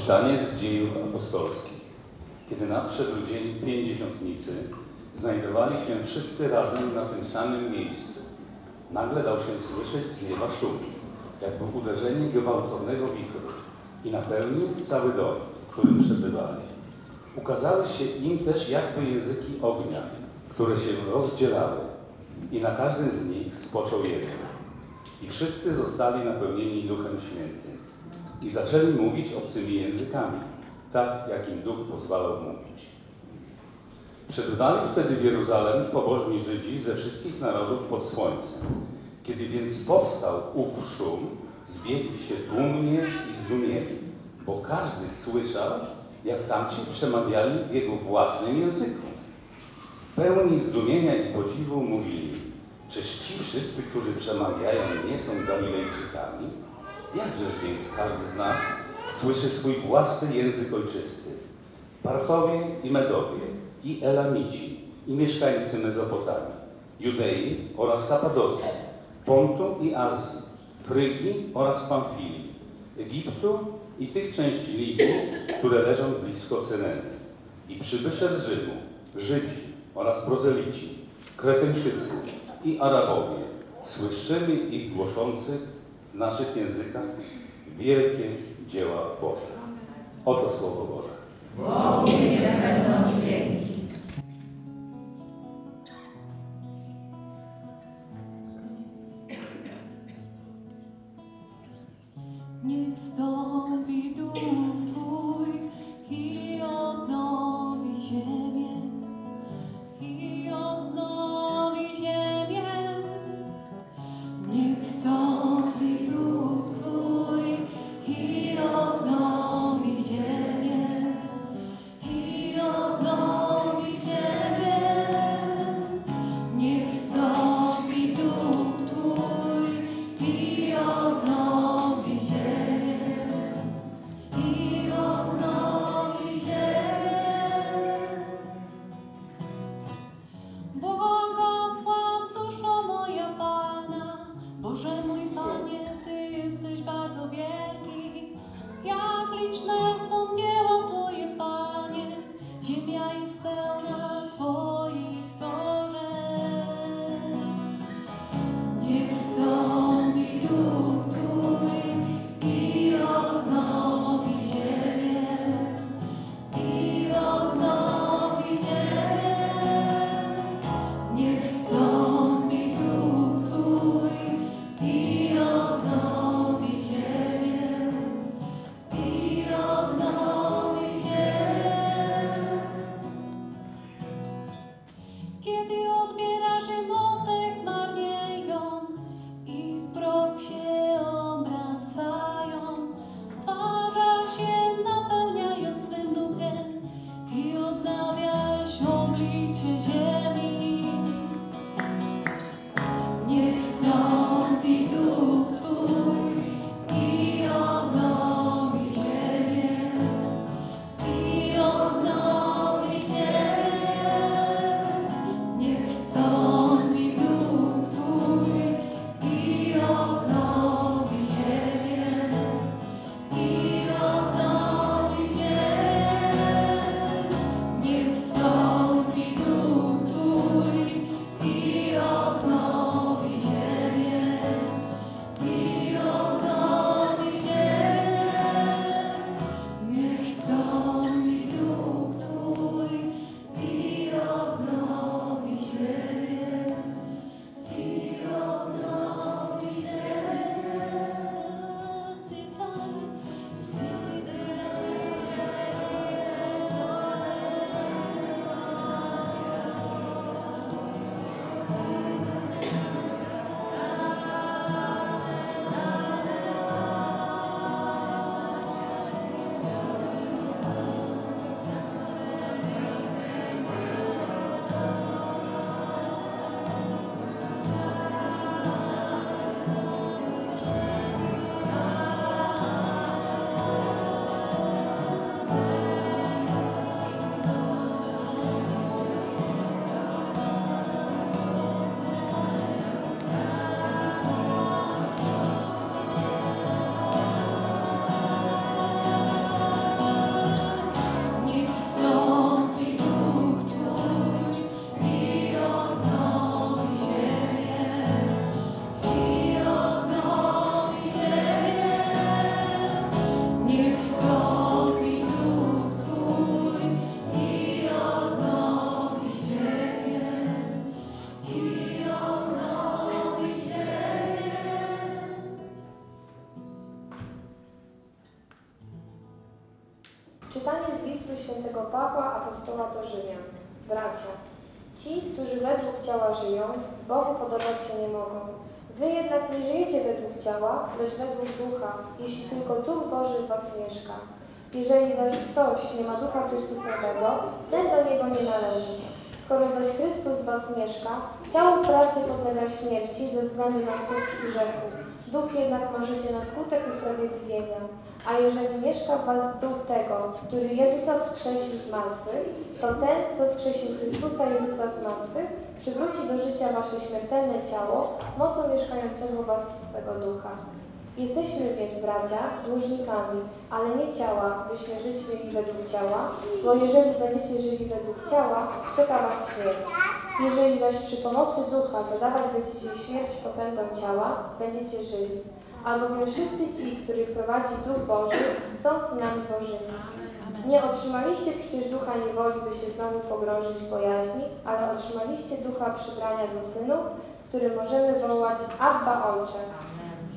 Czytanie z dziejów apostolskich. Kiedy nadszedł dzień pięćdziesiątnicy, znajdowali się wszyscy razem na tym samym miejscu. Nagle dał się słyszeć z nieba szum, jakby uderzenie gwałtownego wichru i napełnił cały dom, w którym przebywali. Ukazały się im też jakby języki ognia, które się rozdzielały i na każdym z nich spoczął jeden. I wszyscy zostali napełnieni Duchem Świętym i zaczęli mówić obcymi językami, tak jak im Duch pozwalał mówić. Przebywali wtedy w Jeruzalem pobożni Żydzi ze wszystkich narodów pod słońcem. Kiedy więc powstał ów szum, zbiegli się tłumnie i zdumieli, bo każdy słyszał, jak tamci przemawiali w jego własnym języku. Pełni zdumienia i podziwu mówili, czyż ci wszyscy, którzy przemawiają, nie są Galilejczykami? Jakżeż więc każdy z nas słyszy swój własny język ojczysty? Partowie i Medowie, i Elamici, i mieszkańcy Mezopotamii, Judei oraz Kapadocji, Pontu i Azji, Frygii oraz Pamfilii, Egiptu i tych części Libii, które leżą blisko Cyreny, i przybysze z Rzymu, Żydzi oraz prozelici, Kretyńczycy i Arabowie, słyszymy ich głoszących w naszych językach wielkie dzieła Boże. Oto Słowo Boże. Bogu nie będą dzięki. Niech duch ciała, lecz według ducha, jeśli tylko Duch Boży w was mieszka. Jeżeli zaś ktoś nie ma Ducha Chrystusowego, ten do niego nie należy. Skoro zaś Chrystus w was mieszka, ciało wprawdzie podlega śmierci ze względu na skutki grzechu. Duch jednak ma życie na skutek usprawiedliwienia. A jeżeli mieszka w was duch tego, który Jezusa wskrzesił z martwych, to ten, co wskrzesił Chrystusa Jezusa z martwych, przywróci do życia wasze śmiertelne ciało mocą mieszkającego was swego ducha. Jesteśmy więc, bracia, dłużnikami, ale nie ciała, byśmy żyć mieli według ciała, bo jeżeli będziecie żyli według ciała, czeka was śmierć. Jeżeli zaś przy pomocy ducha zadawać będziecie śmierć popędom ciała, będziecie żyli. Albowiem wszyscy ci, których prowadzi Duch Boży, są synami Bożymi. Nie otrzymaliście przecież ducha niewoli, by się znowu pogrążyć w bojaźni, ale otrzymaliście ducha przybrania za synów, który możemy wołać Abba Ojcze.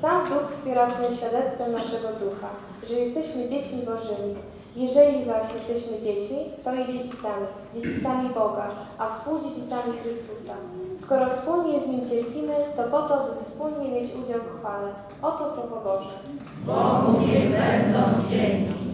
Sam Duch wspiera swym świadectwem naszego ducha, że jesteśmy dziećmi Bożymi. Jeżeli zaś jesteśmy dziećmi, to i dziedzicami, dziedzicami Boga, a współdziedzicami Chrystusa. Skoro wspólnie z Nim cierpimy, to po to, by wspólnie mieć udział w chwale. Oto Słowo Boże. Bogu niech będą dzięki.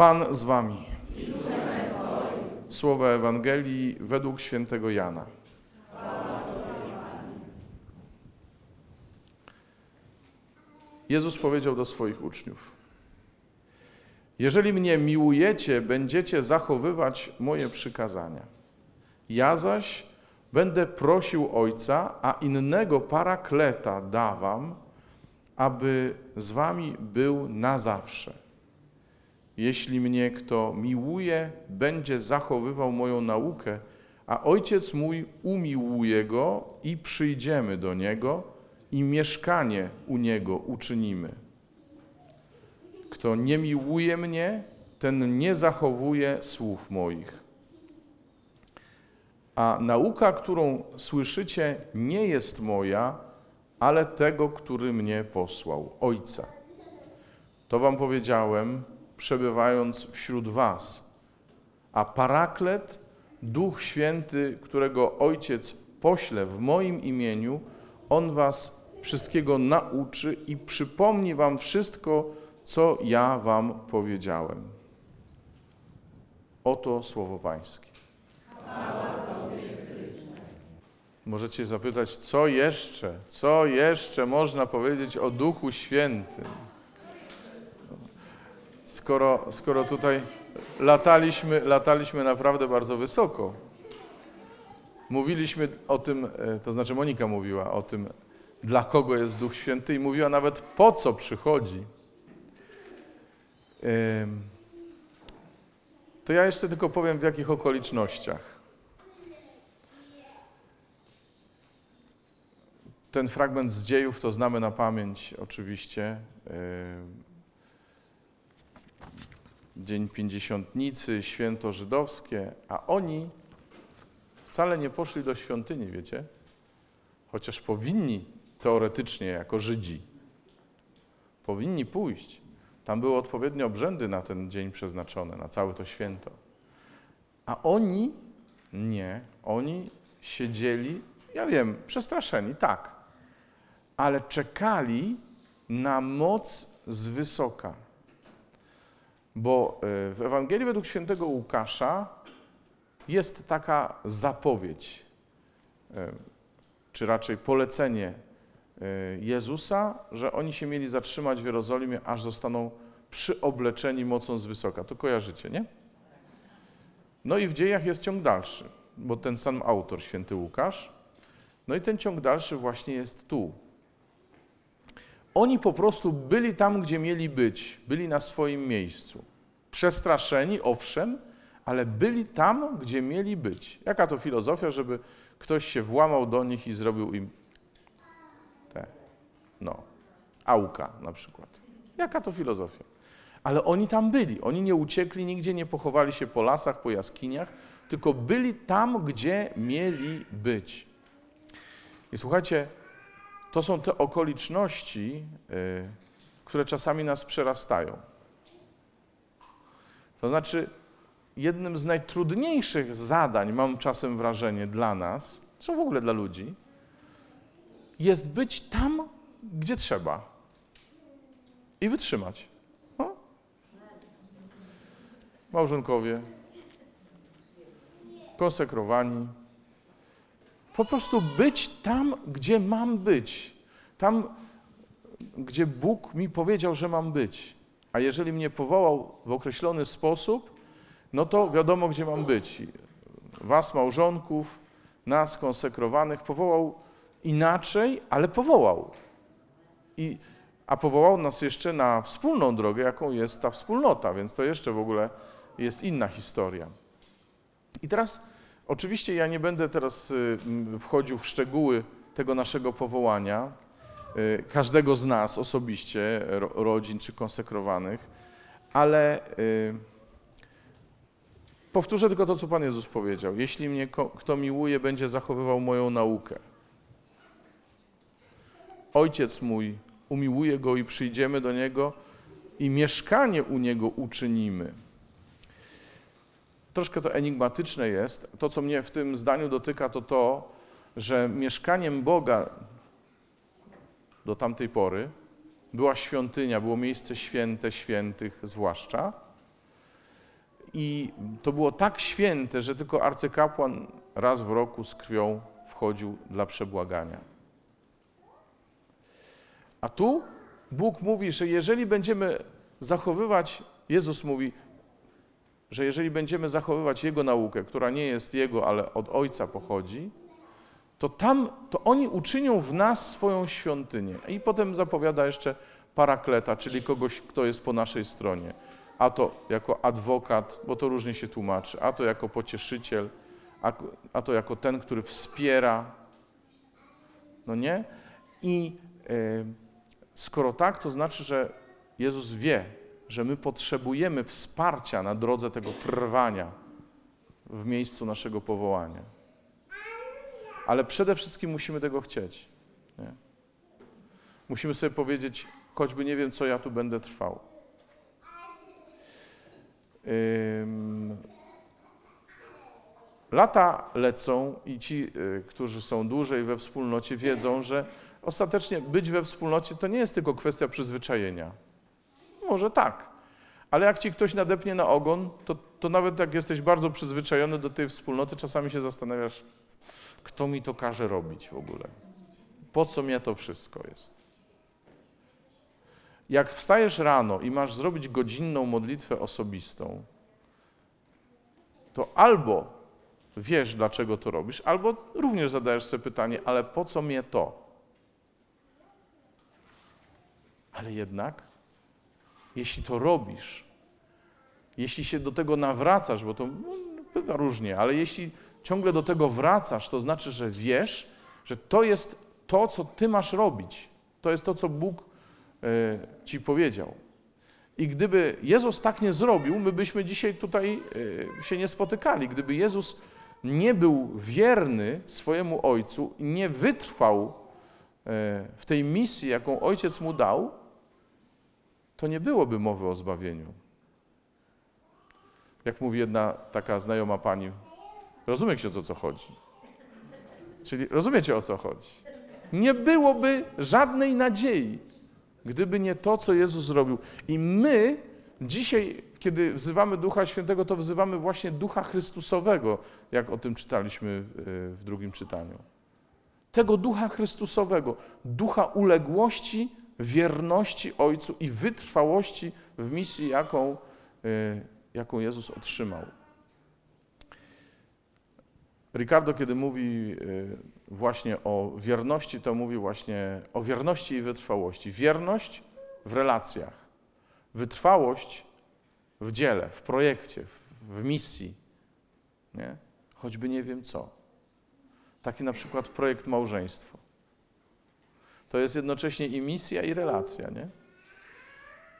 Pan z wami. Słowa Ewangelii według świętego Jana. Jezus powiedział do swoich uczniów: Jeżeli mnie miłujecie, będziecie zachowywać moje przykazania. Ja zaś będę prosił Ojca, a innego parakleta dawam, aby z wami był na zawsze. Jeśli mnie kto miłuje, będzie zachowywał moją naukę, a Ojciec mój umiłuje go i przyjdziemy do niego i mieszkanie u niego uczynimy. Kto nie miłuje mnie, ten nie zachowuje słów moich. A nauka, którą słyszycie, nie jest moja, ale tego, który mnie posłał, Ojca. To wam powiedziałem, przebywając wśród was. A Paraklet, Duch Święty, którego Ojciec pośle w moim imieniu, On was wszystkiego nauczy i przypomni wam wszystko, co ja wam powiedziałem. Oto słowo Pańskie. Możecie zapytać, co jeszcze, co jeszcze można powiedzieć o Duchu Świętym? Skoro, skoro tutaj lataliśmy, lataliśmy naprawdę bardzo wysoko. Mówiliśmy o tym, e, to znaczy Monika mówiła o tym, dla kogo jest Duch Święty i mówiła nawet po co przychodzi. To ja jeszcze tylko powiem w jakich okolicznościach. Ten fragment z dziejów to znamy na pamięć oczywiście. Dzień Pięćdziesiątnicy, święto żydowskie, a oni wcale nie poszli do świątyni, wiecie? Chociaż powinni teoretycznie jako Żydzi. Powinni pójść. Tam były odpowiednie obrzędy na ten dzień przeznaczone, na całe to święto. A oni nie. Oni siedzieli, ja wiem, przestraszeni, tak, ale czekali na moc z wysoka. Bo y, w Ewangelii według świętego Łukasza jest taka zapowiedź, y, czy raczej polecenie y, Jezusa, że oni się mieli zatrzymać w Jerozolimie, aż zostaną przyobleczeni mocą z wysoka. To kojarzycie, nie? No i w dziejach jest ciąg dalszy, bo ten sam autor, święty Łukasz. No i ten ciąg dalszy właśnie jest tu. Oni po prostu byli tam, gdzie mieli być, byli na swoim miejscu. Przestraszeni, owszem, ale byli tam, gdzie mieli być. Jaka to filozofia, żeby ktoś się włamał do nich i zrobił im te, no, auka na przykład. Jaka to filozofia? Ale oni tam byli, oni nie uciekli nigdzie, nie pochowali się po lasach, po jaskiniach, tylko byli tam, gdzie mieli być. I słuchajcie, to są te okoliczności, y, które czasami nas przerastają. To znaczy, jednym z najtrudniejszych zadań, mam czasem wrażenie, dla nas, czy w ogóle dla ludzi, jest być tam, gdzie trzeba i wytrzymać. No. Małżonkowie, konsekrowani, po prostu być tam, gdzie mam być. Tam, gdzie Bóg mi powiedział, że mam być. A jeżeli mnie powołał w określony sposób, no to wiadomo, gdzie mam być. Was, małżonków, nas, konsekrowanych, powołał inaczej, ale powołał. I, a powołał nas jeszcze na wspólną drogę, jaką jest ta wspólnota, więc to jeszcze w ogóle jest inna historia. I teraz Oczywiście ja nie będę teraz y, wchodził w szczegóły tego naszego powołania, y, każdego z nas osobiście, ro, rodzin czy konsekrowanych, ale y, powtórzę tylko to, co Pan Jezus powiedział. Jeśli mnie kto miłuje, będzie zachowywał moją naukę. Ojciec mój umiłuje go i przyjdziemy do niego i mieszkanie u niego uczynimy. Troszkę to enigmatyczne jest. To, co mnie w tym zdaniu dotyka, to to, że mieszkaniem Boga do tamtej pory była świątynia, było miejsce święte, świętych zwłaszcza, I to było tak święte, że tylko arcykapłan raz w roku z krwią wchodził dla przebłagania. A tu Bóg mówi, że jeżeli będziemy zachowywać, Jezus mówi, że jeżeli będziemy zachowywać Jego naukę, która nie jest Jego, ale od Ojca pochodzi, to tam, to oni uczynią w nas swoją świątynię. I potem zapowiada jeszcze parakleta, czyli kogoś, kto jest po naszej stronie. A to jako adwokat, bo to różnie się tłumaczy, a to jako pocieszyciel, a, a to jako ten, który wspiera. No nie? I e, skoro tak, to znaczy, że Jezus wie, że my potrzebujemy wsparcia na drodze tego trwania w miejscu naszego powołania. Ale przede wszystkim musimy tego chcieć. Nie? Musimy sobie powiedzieć, choćby nie wiem, co ja tu będę trwał. Ym... Lata lecą i ci, y, którzy są dłużej we wspólnocie, wiedzą, że ostatecznie być we wspólnocie to nie jest tylko kwestia przyzwyczajenia. Może tak, ale jak ci ktoś nadepnie na ogon, to, to nawet jak jesteś bardzo przyzwyczajony do tej wspólnoty, czasami się zastanawiasz, kto mi to każe robić w ogóle? Po co mnie to wszystko jest? Jak wstajesz rano i masz zrobić godzinną modlitwę osobistą, to albo wiesz, dlaczego to robisz, albo również zadajesz sobie pytanie, ale po co mnie to? Ale jednak, jeśli to robisz, jeśli się do tego nawracasz, bo to no, bywa różnie, ale jeśli ciągle do tego wracasz, to znaczy, że wiesz, że to jest to, co ty masz robić. To jest to, co Bóg y, ci powiedział. I gdyby Jezus tak nie zrobił, my byśmy dzisiaj tutaj y, się nie spotykali. Gdyby Jezus nie był wierny swojemu Ojcu nie wytrwał y, w tej misji, jaką Ojciec mu dał, to nie byłoby mowy o zbawieniu. Jak mówi jedna taka znajoma pani, rozumie ksiądz o co chodzi. Czyli rozumiecie o co chodzi. Nie byłoby żadnej nadziei, gdyby nie to, co Jezus zrobił. I my dzisiaj, kiedy wzywamy Ducha Świętego, to wzywamy właśnie Ducha Chrystusowego, jak o tym czytaliśmy w, w drugim czytaniu. Tego Ducha Chrystusowego, ducha uległości, wierności Ojcu i wytrwałości w misji, jaką, y, jaką Jezus otrzymał. Ricardo, kiedy mówi y, właśnie o wierności, to mówi właśnie o wierności i wytrwałości. Wierność w relacjach, wytrwałość w dziele, w projekcie, w, misji, nie? choćby nie wiem co. Taki na przykład projekt małżeństwo. To jest jednocześnie i misja, i relacja, nie?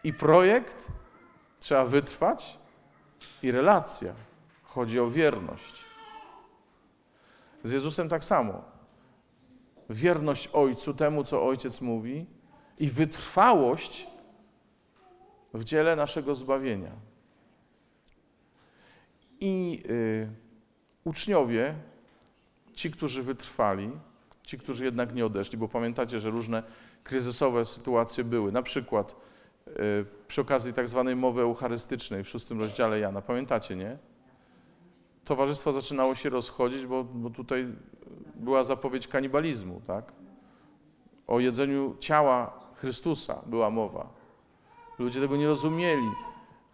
I projekt trzeba wytrwać, i relacja. Chodzi o wierność. Z Jezusem tak samo. Wierność Ojcu, temu, co Ojciec mówi, i wytrwałość w dziele naszego zbawienia. I y, uczniowie, ci, którzy wytrwali, ci, którzy jednak nie odeszli, bo pamiętacie, że różne kryzysowe sytuacje były. Na przykład y, przy okazji tak zwanej mowy eucharystycznej w szóstym rozdziale Jana. Pamiętacie, nie? towarzystwo zaczynało się rozchodzić, bo, bo tutaj była zapowiedź kanibalizmu, tak? O jedzeniu ciała Chrystusa była mowa. Ludzie tego nie rozumieli.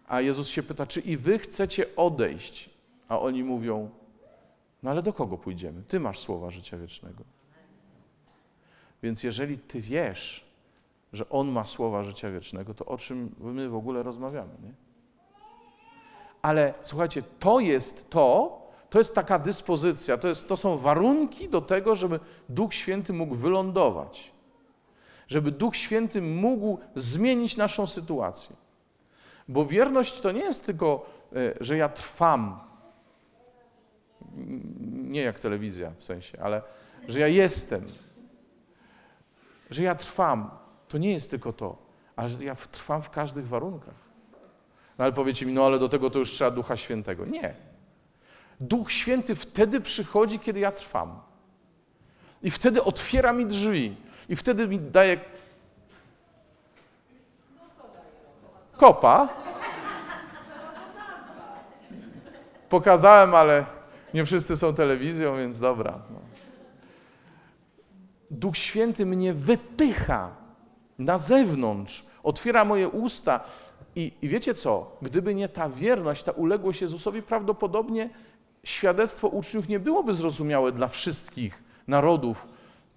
A Jezus się pyta, czy i wy chcecie odejść? A oni mówią, no ale do kogo pójdziemy? Ty masz słowa życia wiecznego. Więc jeżeli ty wiesz, że On ma słowa życia wiecznego, to o czym my w ogóle rozmawiamy, nie? Ale słuchajcie, to jest to, to jest taka dyspozycja, to, jest, to są warunki do tego, żeby Duch Święty mógł wylądować. Żeby Duch Święty mógł zmienić naszą sytuację. Bo wierność to nie jest tylko, e, że ja trwam, nie jak telewizja w sensie, ale że ja jestem, że ja trwam. To nie jest tylko to, ale że ja trwam w każdych warunkach. No ale powiecie mi, no ale do tego to już trzeba Ducha Świętego. Nie. Duch Święty wtedy przychodzi, kiedy ja trwam. I wtedy otwiera mi drzwi. I wtedy mi daje kopa. Pokazałem, ale nie wszyscy są telewizją, więc dobra. No. Duch Święty mnie wypycha na zewnątrz, otwiera moje usta. I, I wiecie co? Gdyby nie ta wierność, ta uległość Jezusowi, prawdopodobnie świadectwo uczniów nie byłoby zrozumiałe dla wszystkich narodów,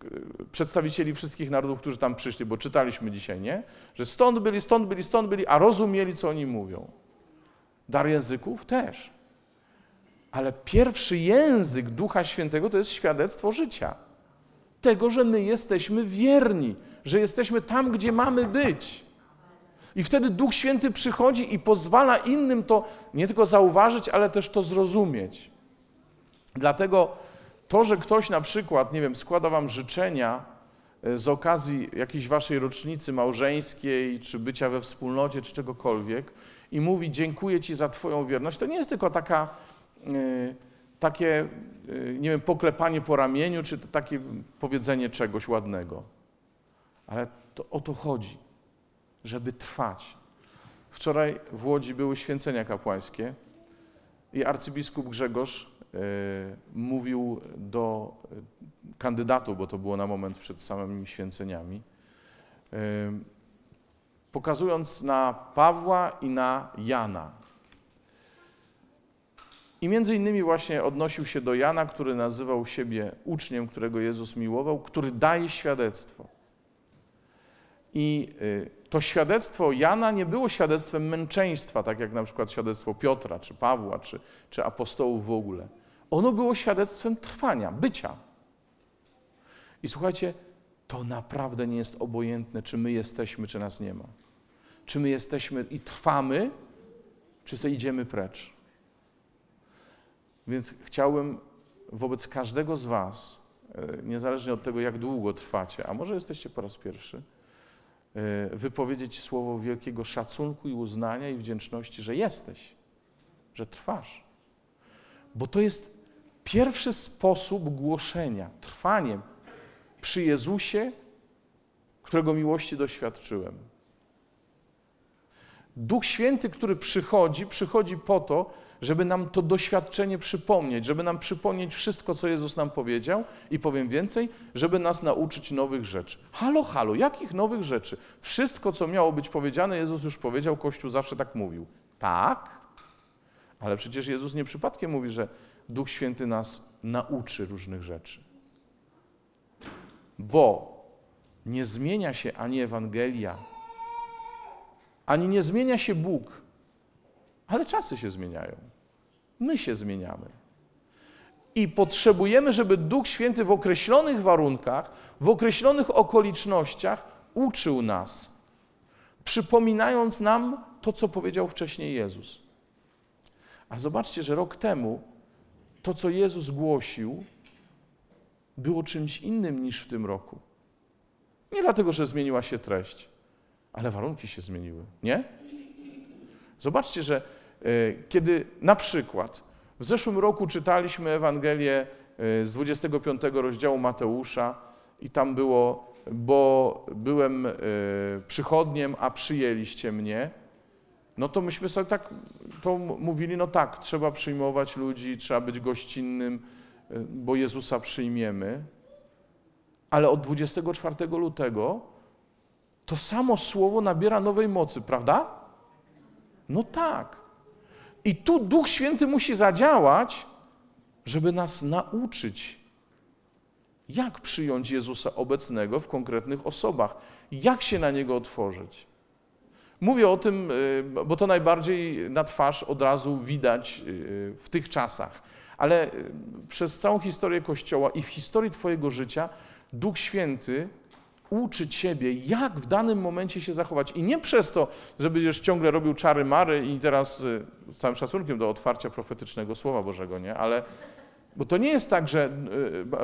y, przedstawicieli wszystkich narodów, którzy tam przyszli, bo czytaliśmy dzisiaj, nie? Że stąd byli, stąd byli, stąd byli, a rozumieli, co oni mówią. Dar języków też. Ale pierwszy język Ducha Świętego to jest świadectwo życia. Tego, że my jesteśmy wierni, że jesteśmy tam, gdzie mamy być. I wtedy Duch Święty przychodzi i pozwala innym to nie tylko zauważyć, ale też to zrozumieć. Dlatego to, że ktoś na przykład, nie wiem, składa wam życzenia e, z okazji jakiejś waszej rocznicy małżeńskiej, czy bycia we wspólnocie, czy czegokolwiek i mówi dziękuję ci za twoją wierność, to nie jest tylko taka, y, takie, y, nie wiem, poklepanie po ramieniu, czy takie powiedzenie czegoś ładnego. Ale to o to chodzi, żeby trwać. Wczoraj w Łodzi były święcenia kapłańskie i arcybiskup Grzegorz y, mówił do y, kandydatów, bo to było na moment przed samymi święceniami, pokazując na Pawła i na Jana. I między innymi właśnie odnosił się do Jana, który nazywał siebie uczniem, którego Jezus miłował, który daje świadectwo. I y, to świadectwo Jana nie było świadectwem męczeństwa, tak jak na przykład świadectwo Piotra, czy Pawła, czy, czy apostołów w ogóle. Ono było świadectwem trwania, bycia. I słuchajcie, to naprawdę nie jest obojętne, czy my jesteśmy, czy nas nie ma. Czy my jesteśmy i trwamy, czy sobie idziemy precz. Więc chciałbym wobec każdego z Was, e, niezależnie od tego, jak długo trwacie, a może jesteście po raz pierwszy, e, wypowiedzieć słowo wielkiego szacunku i uznania i wdzięczności, że jesteś, że trwasz. Bo to jest pierwszy sposób głoszenia, trwaniem przy Jezusie, którego miłości doświadczyłem. Duch Święty, który przychodzi, przychodzi po to, żeby nam to doświadczenie przypomnieć, żeby nam przypomnieć wszystko, co Jezus nam powiedział i powiem więcej, żeby nas nauczyć nowych rzeczy. Halo, halo, jakich nowych rzeczy? Wszystko, co miało być powiedziane, Jezus już powiedział, Kościół zawsze tak mówił. Tak, ale przecież Jezus nie przypadkiem mówi, że Duch Święty nas nauczy różnych rzeczy. Bo nie zmienia się ani Ewangelia, ani nie zmienia się Bóg, ale czasy się zmieniają. My się zmieniamy. I potrzebujemy, żeby Duch Święty w określonych warunkach, w określonych okolicznościach uczył nas, przypominając nam to, co powiedział wcześniej Jezus. A zobaczcie, że rok temu to, co Jezus głosił, było czymś innym niż w tym roku. Nie dlatego, że zmieniła się treść, ale warunki się zmieniły, nie? Zobaczcie, że kiedy na przykład w zeszłym roku czytaliśmy Ewangelię e, z 25 rozdziału Mateusza i tam było, bo byłem e, przychodniem, a przyjęliście mnie, no to myśmy sobie tak to mówili, no tak, trzeba przyjmować ludzi, trzeba być gościnnym, bo Jezusa przyjmiemy. Ale od 24 lutego to samo słowo nabiera nowej mocy, prawda? No tak. I tu Duch Święty musi zadziałać, żeby nas nauczyć, jak przyjąć Jezusa obecnego w konkretnych osobach, jak się na Niego otworzyć. Mówię o tym, y, bo to najbardziej na twarz od razu widać y, w tych czasach. Ale y, przez całą historię Kościoła i w historii Twojego życia Duch Święty uczy Ciebie, jak w danym momencie się zachować. I nie przez to, że będziesz ciągle robił czary mary i teraz z całym szacunkiem do otwarcia profetycznego Słowa Bożego, nie? Ale bo to nie jest tak, że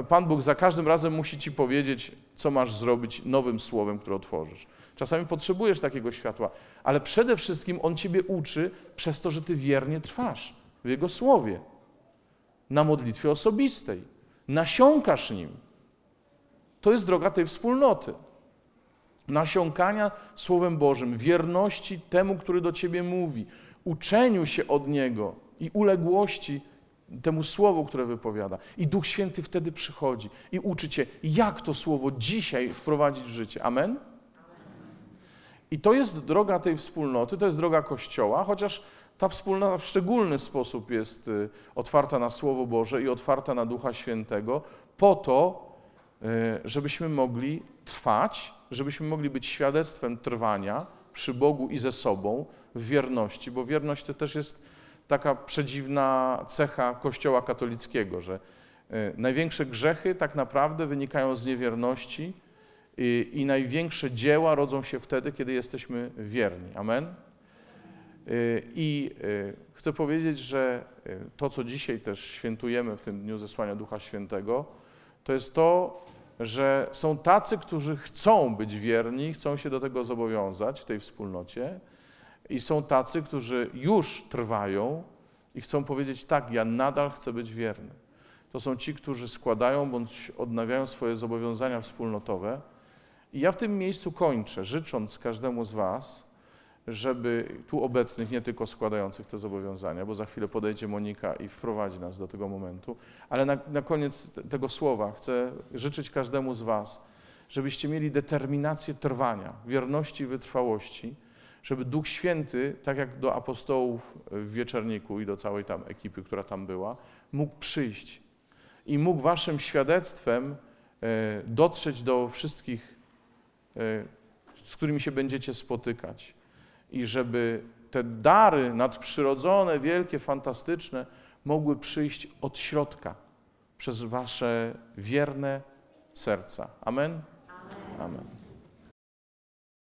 Pan Bóg za każdym razem musi Ci powiedzieć, co masz zrobić nowym słowem, które otworzysz. Czasami potrzebujesz takiego światła, ale przede wszystkim On Ciebie uczy przez to, że Ty wiernie trwasz w Jego Słowie, na modlitwie osobistej, nasiąkasz Nim. To jest droga tej wspólnoty. Nasiąkania Słowem Bożym, wierności temu, który do Ciebie mówi, uczeniu się od Niego, i uległości temu słowu, które wypowiada. I Duch Święty wtedy przychodzi i uczy cię, jak to słowo dzisiaj wprowadzić w życie. Amen? I to jest droga tej wspólnoty, to jest droga Kościoła, chociaż ta wspólnota w szczególny sposób jest y, otwarta na Słowo Boże i otwarta na Ducha Świętego, po to, żebyśmy mogli trwać, żebyśmy mogli być świadectwem trwania przy Bogu i ze sobą w wierności, bo wierność to też jest taka przedziwna cecha Kościoła katolickiego, że y, największe grzechy tak naprawdę wynikają z niewierności i, i największe dzieła rodzą się wtedy, kiedy jesteśmy wierni. Amen? Y, I y, chcę powiedzieć, że y, to, co dzisiaj też świętujemy w tym Dniu Zesłania Ducha Świętego, to jest to, że są tacy, którzy chcą być wierni, chcą się do tego zobowiązać w tej wspólnocie, i są tacy, którzy już trwają i chcą powiedzieć: Tak, ja nadal chcę być wierny. To są ci, którzy składają bądź odnawiają swoje zobowiązania wspólnotowe. I ja w tym miejscu kończę, życząc każdemu z Was, żeby tu obecnych, nie tylko składających te zobowiązania, bo za chwilę podejdzie Monika i wprowadzi nas do tego momentu, ale na, na koniec te- tego słowa chcę życzyć każdemu z Was, żebyście mieli determinację trwania, wierności i wytrwałości, żeby Duch Święty, tak jak do apostołów w Wieczerniku i do całej tam ekipy, która tam była, mógł przyjść i mógł Waszym świadectwem e, dotrzeć do wszystkich, e, z którymi się będziecie spotykać i żeby te dary nadprzyrodzone, wielkie, fantastyczne mogły przyjść od środka przez Wasze wierne serca. Amen? Amen.